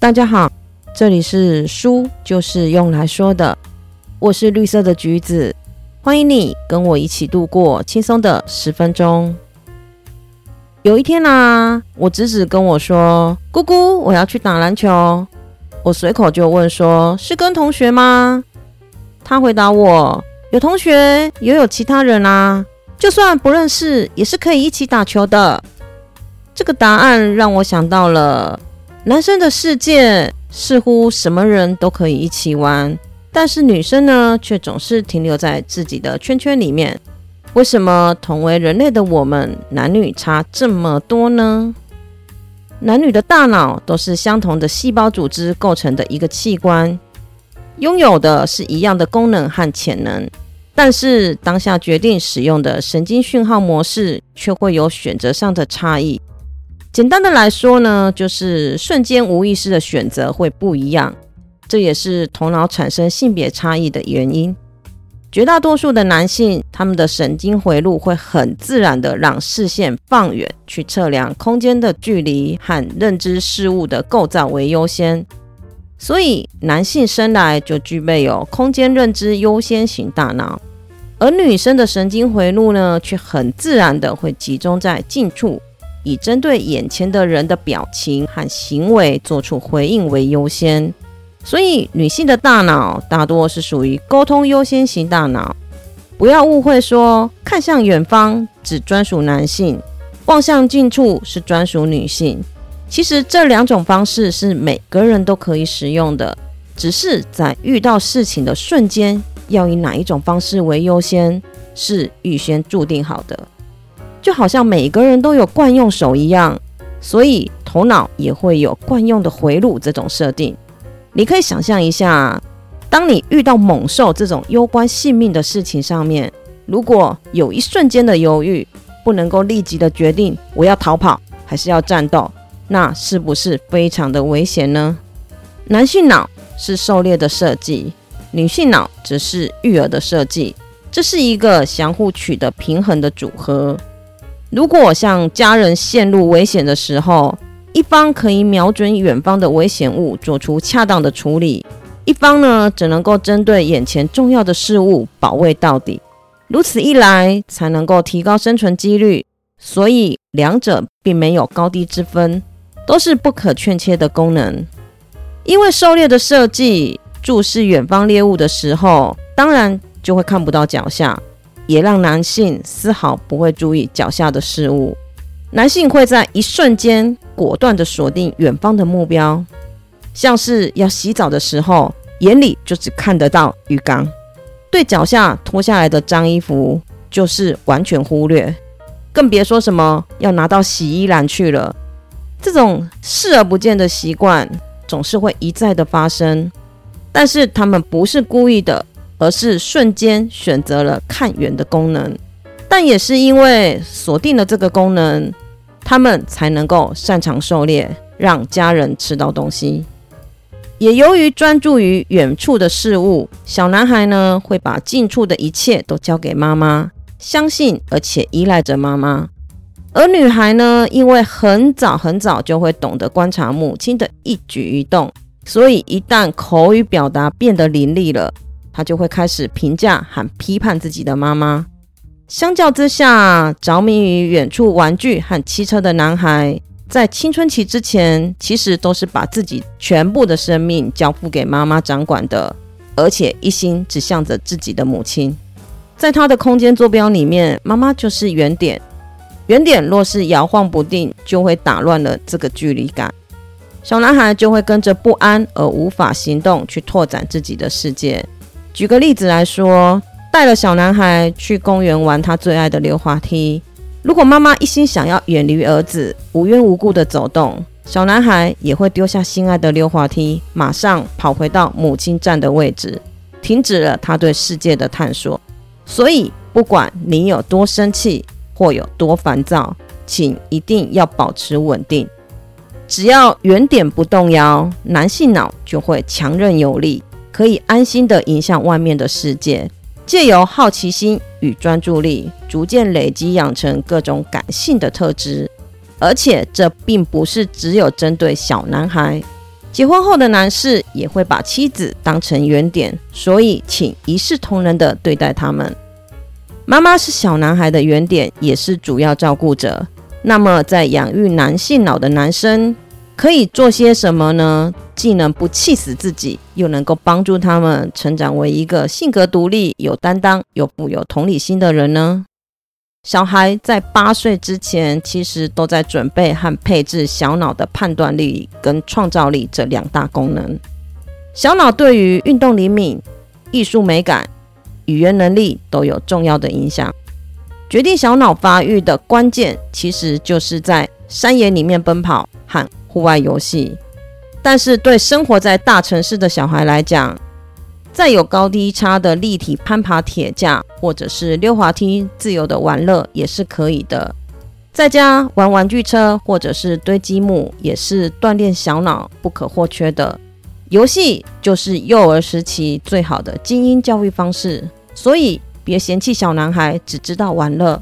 大家好，这里是书就是用来说的，我是绿色的橘子，欢迎你跟我一起度过轻松的十分钟。有一天啊，我侄子跟我说：“姑姑，我要去打篮球。”我随口就问说：“是跟同学吗？”他回答我：“有同学，也有其他人啊，就算不认识，也是可以一起打球的。”这个答案让我想到了，男生的世界似乎什么人都可以一起玩，但是女生呢，却总是停留在自己的圈圈里面。为什么同为人类的我们，男女差这么多呢？男女的大脑都是相同的细胞组织构成的一个器官，拥有的是一样的功能和潜能，但是当下决定使用的神经讯号模式却会有选择上的差异。简单的来说呢，就是瞬间无意识的选择会不一样，这也是头脑产生性别差异的原因。绝大多数的男性，他们的神经回路会很自然的让视线放远，去测量空间的距离和认知事物的构造为优先。所以，男性生来就具备有空间认知优先型大脑，而女生的神经回路呢，却很自然的会集中在近处。以针对眼前的人的表情和行为做出回应为优先，所以女性的大脑大多是属于沟通优先型大脑。不要误会，说看向远方只专属男性，望向近处是专属女性。其实这两种方式是每个人都可以使用的，只是在遇到事情的瞬间，要以哪一种方式为优先，是预先注定好的。就好像每个人都有惯用手一样，所以头脑也会有惯用的回路这种设定。你可以想象一下，当你遇到猛兽这种攸关性命的事情上面，如果有一瞬间的犹豫，不能够立即的决定我要逃跑还是要战斗，那是不是非常的危险呢？男性脑是狩猎的设计，女性脑则是育儿的设计，这是一个相互取得平衡的组合。如果像家人陷入危险的时候，一方可以瞄准远方的危险物，做出恰当的处理；一方呢，只能够针对眼前重要的事物保卫到底。如此一来，才能够提高生存几率。所以，两者并没有高低之分，都是不可欠缺的功能。因为狩猎的设计，注视远方猎物的时候，当然就会看不到脚下。也让男性丝毫不会注意脚下的事物，男性会在一瞬间果断地锁定远方的目标，像是要洗澡的时候，眼里就只看得到浴缸，对脚下脱下来的脏衣服就是完全忽略，更别说什么要拿到洗衣篮去了。这种视而不见的习惯总是会一再的发生，但是他们不是故意的。而是瞬间选择了看远的功能，但也是因为锁定了这个功能，他们才能够擅长狩猎，让家人吃到东西。也由于专注于远处的事物，小男孩呢会把近处的一切都交给妈妈，相信而且依赖着妈妈。而女孩呢，因为很早很早就会懂得观察母亲的一举一动，所以一旦口语表达变得伶俐了。他就会开始评价和批判自己的妈妈。相较之下，着迷于远处玩具和汽车的男孩，在青春期之前，其实都是把自己全部的生命交付给妈妈掌管的，而且一心只向着自己的母亲。在他的空间坐标里面，妈妈就是原点。原点若是摇晃不定，就会打乱了这个距离感。小男孩就会跟着不安而无法行动，去拓展自己的世界。举个例子来说，带了小男孩去公园玩他最爱的溜滑梯。如果妈妈一心想要远离儿子，无缘无故的走动，小男孩也会丢下心爱的溜滑梯，马上跑回到母亲站的位置，停止了他对世界的探索。所以，不管你有多生气或有多烦躁，请一定要保持稳定。只要原点不动摇，男性脑就会强韧有力。可以安心的迎向外面的世界，借由好奇心与专注力，逐渐累积养成各种感性的特质。而且这并不是只有针对小男孩，结婚后的男士也会把妻子当成原点，所以请一视同仁的对待他们。妈妈是小男孩的原点，也是主要照顾者。那么，在养育男性脑的男生可以做些什么呢？既能不气死自己，又能够帮助他们成长为一个性格独立、有担当又富有同理心的人呢？小孩在八岁之前，其实都在准备和配置小脑的判断力跟创造力这两大功能。小脑对于运动灵敏、艺术美感、语言能力都有重要的影响。决定小脑发育的关键，其实就是在山野里面奔跑和户外游戏。但是对生活在大城市的小孩来讲，再有高低差的立体攀爬铁架，或者是溜滑梯，自由的玩乐也是可以的。在家玩玩具车，或者是堆积木，也是锻炼小脑不可或缺的。游戏就是幼儿时期最好的精英教育方式，所以别嫌弃小男孩只知道玩乐，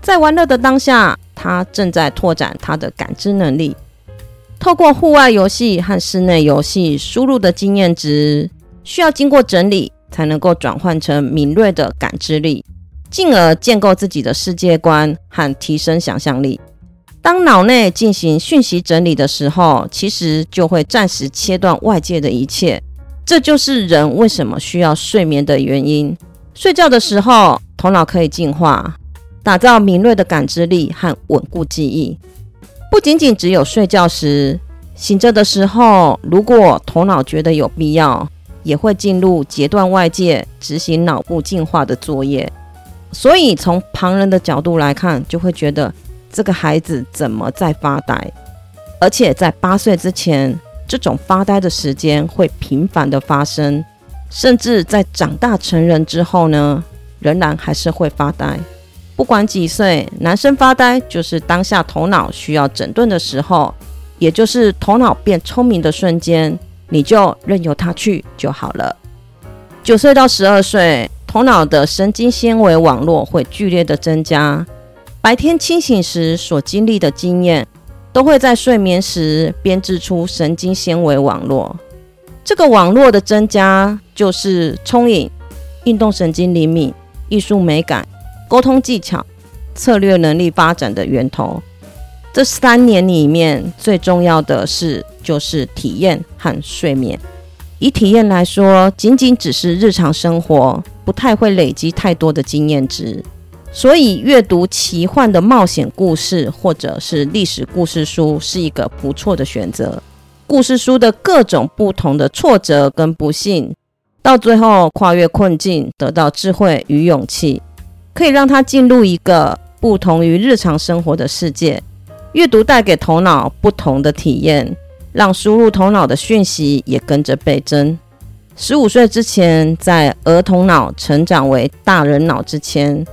在玩乐的当下，他正在拓展他的感知能力。透过户外游戏和室内游戏输入的经验值。需要经过整理，才能够转换成敏锐的感知力，进而建构自己的世界观和提升想象力。当脑内进行讯息整理的时候，其实就会暂时切断外界的一切。这就是人为什么需要睡眠的原因。睡觉的时候，头脑可以进化，打造敏锐的感知力和稳固记忆。不仅仅只有睡觉时，醒着的时候，如果头脑觉得有必要。也会进入截断外界、执行脑部进化的作业，所以从旁人的角度来看，就会觉得这个孩子怎么在发呆？而且在八岁之前，这种发呆的时间会频繁的发生，甚至在长大成人之后呢，仍然还是会发呆。不管几岁，男生发呆就是当下头脑需要整顿的时候，也就是头脑变聪明的瞬间。你就任由他去就好了。九岁到十二岁，头脑的神经纤维网络会剧烈的增加。白天清醒时所经历的经验，都会在睡眠时编织出神经纤维网络。这个网络的增加，就是聪颖、运动神经灵敏、艺术美感、沟通技巧、策略能力发展的源头。这三年里面最重要的是，就是体验和睡眠。以体验来说，仅仅只是日常生活，不太会累积太多的经验值。所以，阅读奇幻的冒险故事或者是历史故事书是一个不错的选择。故事书的各种不同的挫折跟不幸，到最后跨越困境，得到智慧与勇气，可以让他进入一个不同于日常生活的世界。阅读带给头脑不同的体验，让输入头脑的讯息也跟着倍增。十五岁之前，在儿童脑成长为大人脑之前，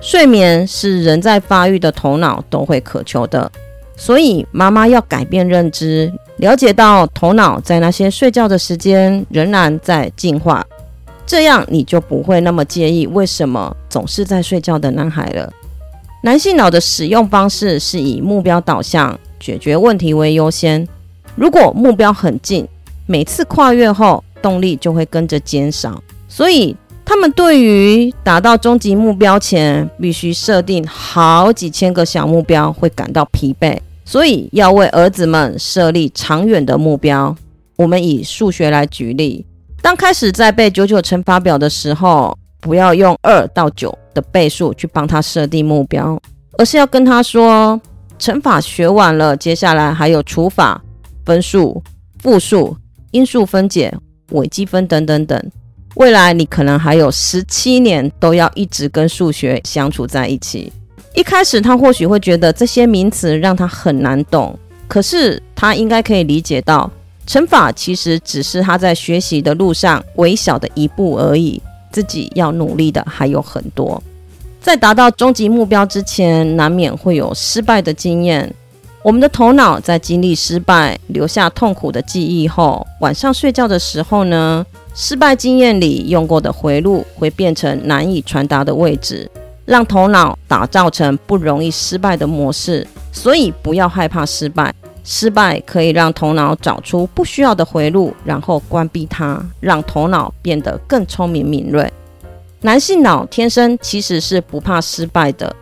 睡眠是人在发育的头脑都会渴求的。所以，妈妈要改变认知，了解到头脑在那些睡觉的时间仍然在进化，这样你就不会那么介意为什么总是在睡觉的男孩了。男性脑的使用方式是以目标导向解决问题为优先。如果目标很近，每次跨越后动力就会跟着减少。所以他们对于达到终极目标前必须设定好几千个小目标会感到疲惫。所以要为儿子们设立长远的目标。我们以数学来举例，当开始在背九九乘法表的时候。不要用二到九的倍数去帮他设定目标，而是要跟他说，乘法学完了，接下来还有除法、分数、复数、因数分解、微积分等等等。未来你可能还有十七年都要一直跟数学相处在一起。一开始他或许会觉得这些名词让他很难懂，可是他应该可以理解到，乘法其实只是他在学习的路上微小的一步而已。自己要努力的还有很多，在达到终极目标之前，难免会有失败的经验。我们的头脑在经历失败、留下痛苦的记忆后，晚上睡觉的时候呢，失败经验里用过的回路会变成难以传达的位置，让头脑打造成不容易失败的模式。所以不要害怕失败，失败可以让头脑找出不需要的回路，然后关闭它，让头脑变得更聪明敏锐。男性脑天生其实是不怕失败的，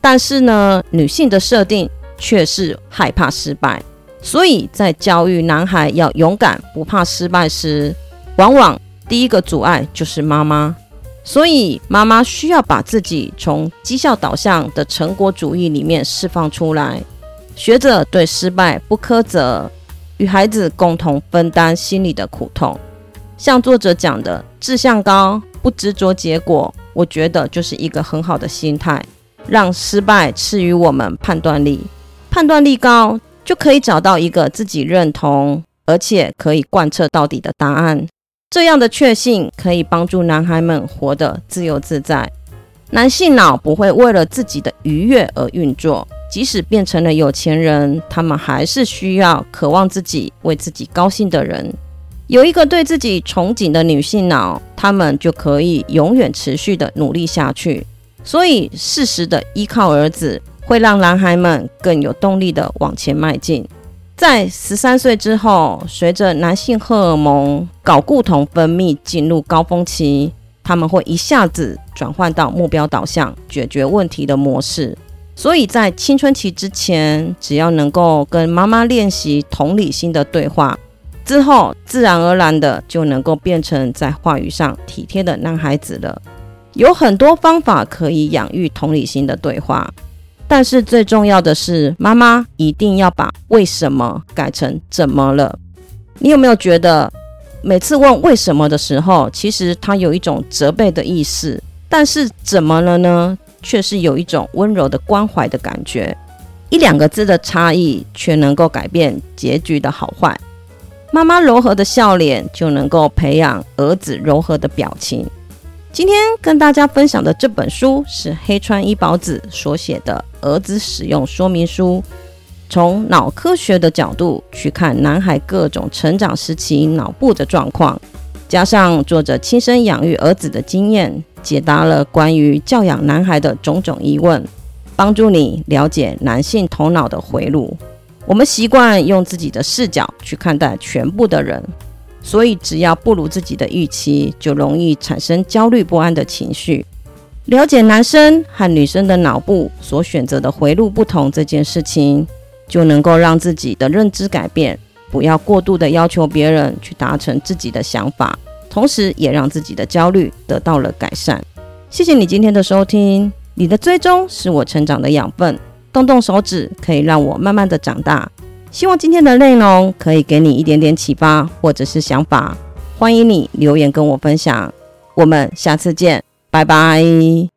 但是呢，女性的设定却是害怕失败。所以在教育男孩要勇敢不怕失败时，往往第一个阻碍就是妈妈。所以妈妈需要把自己从绩效导向的成果主义里面释放出来。学着对失败不苛责，与孩子共同分担心里的苦痛。像作者讲的，志向高，不执着结果，我觉得就是一个很好的心态，让失败赐予我们判断力。判断力高，就可以找到一个自己认同而且可以贯彻到底的答案。这样的确信可以帮助男孩们活得自由自在。男性脑不会为了自己的愉悦而运作。即使变成了有钱人，他们还是需要渴望自己为自己高兴的人。有一个对自己憧憬的女性脑，他们就可以永远持续的努力下去。所以，适时的依靠儿子，会让男孩们更有动力的往前迈进。在十三岁之后，随着男性荷尔蒙睾固酮分泌进入高峰期，他们会一下子转换到目标导向解决问题的模式。所以在青春期之前，只要能够跟妈妈练习同理心的对话，之后自然而然的就能够变成在话语上体贴的男孩子了。有很多方法可以养育同理心的对话，但是最重要的是，妈妈一定要把“为什么”改成“怎么了”。你有没有觉得，每次问“为什么”的时候，其实它有一种责备的意思，但是“怎么了呢”？却是有一种温柔的关怀的感觉，一两个字的差异却能够改变结局的好坏。妈妈柔和的笑脸就能够培养儿子柔和的表情。今天跟大家分享的这本书是黑川一保子所写的《儿子使用说明书》，从脑科学的角度去看男孩各种成长时期脑部的状况，加上作者亲身养育儿子的经验。解答了关于教养男孩的种种疑问，帮助你了解男性头脑的回路。我们习惯用自己的视角去看待全部的人，所以只要不如自己的预期，就容易产生焦虑不安的情绪。了解男生和女生的脑部所选择的回路不同这件事情，就能够让自己的认知改变，不要过度的要求别人去达成自己的想法。同时，也让自己的焦虑得到了改善。谢谢你今天的收听，你的追踪是我成长的养分。动动手指，可以让我慢慢的长大。希望今天的内容可以给你一点点启发，或者是想法。欢迎你留言跟我分享。我们下次见，拜拜。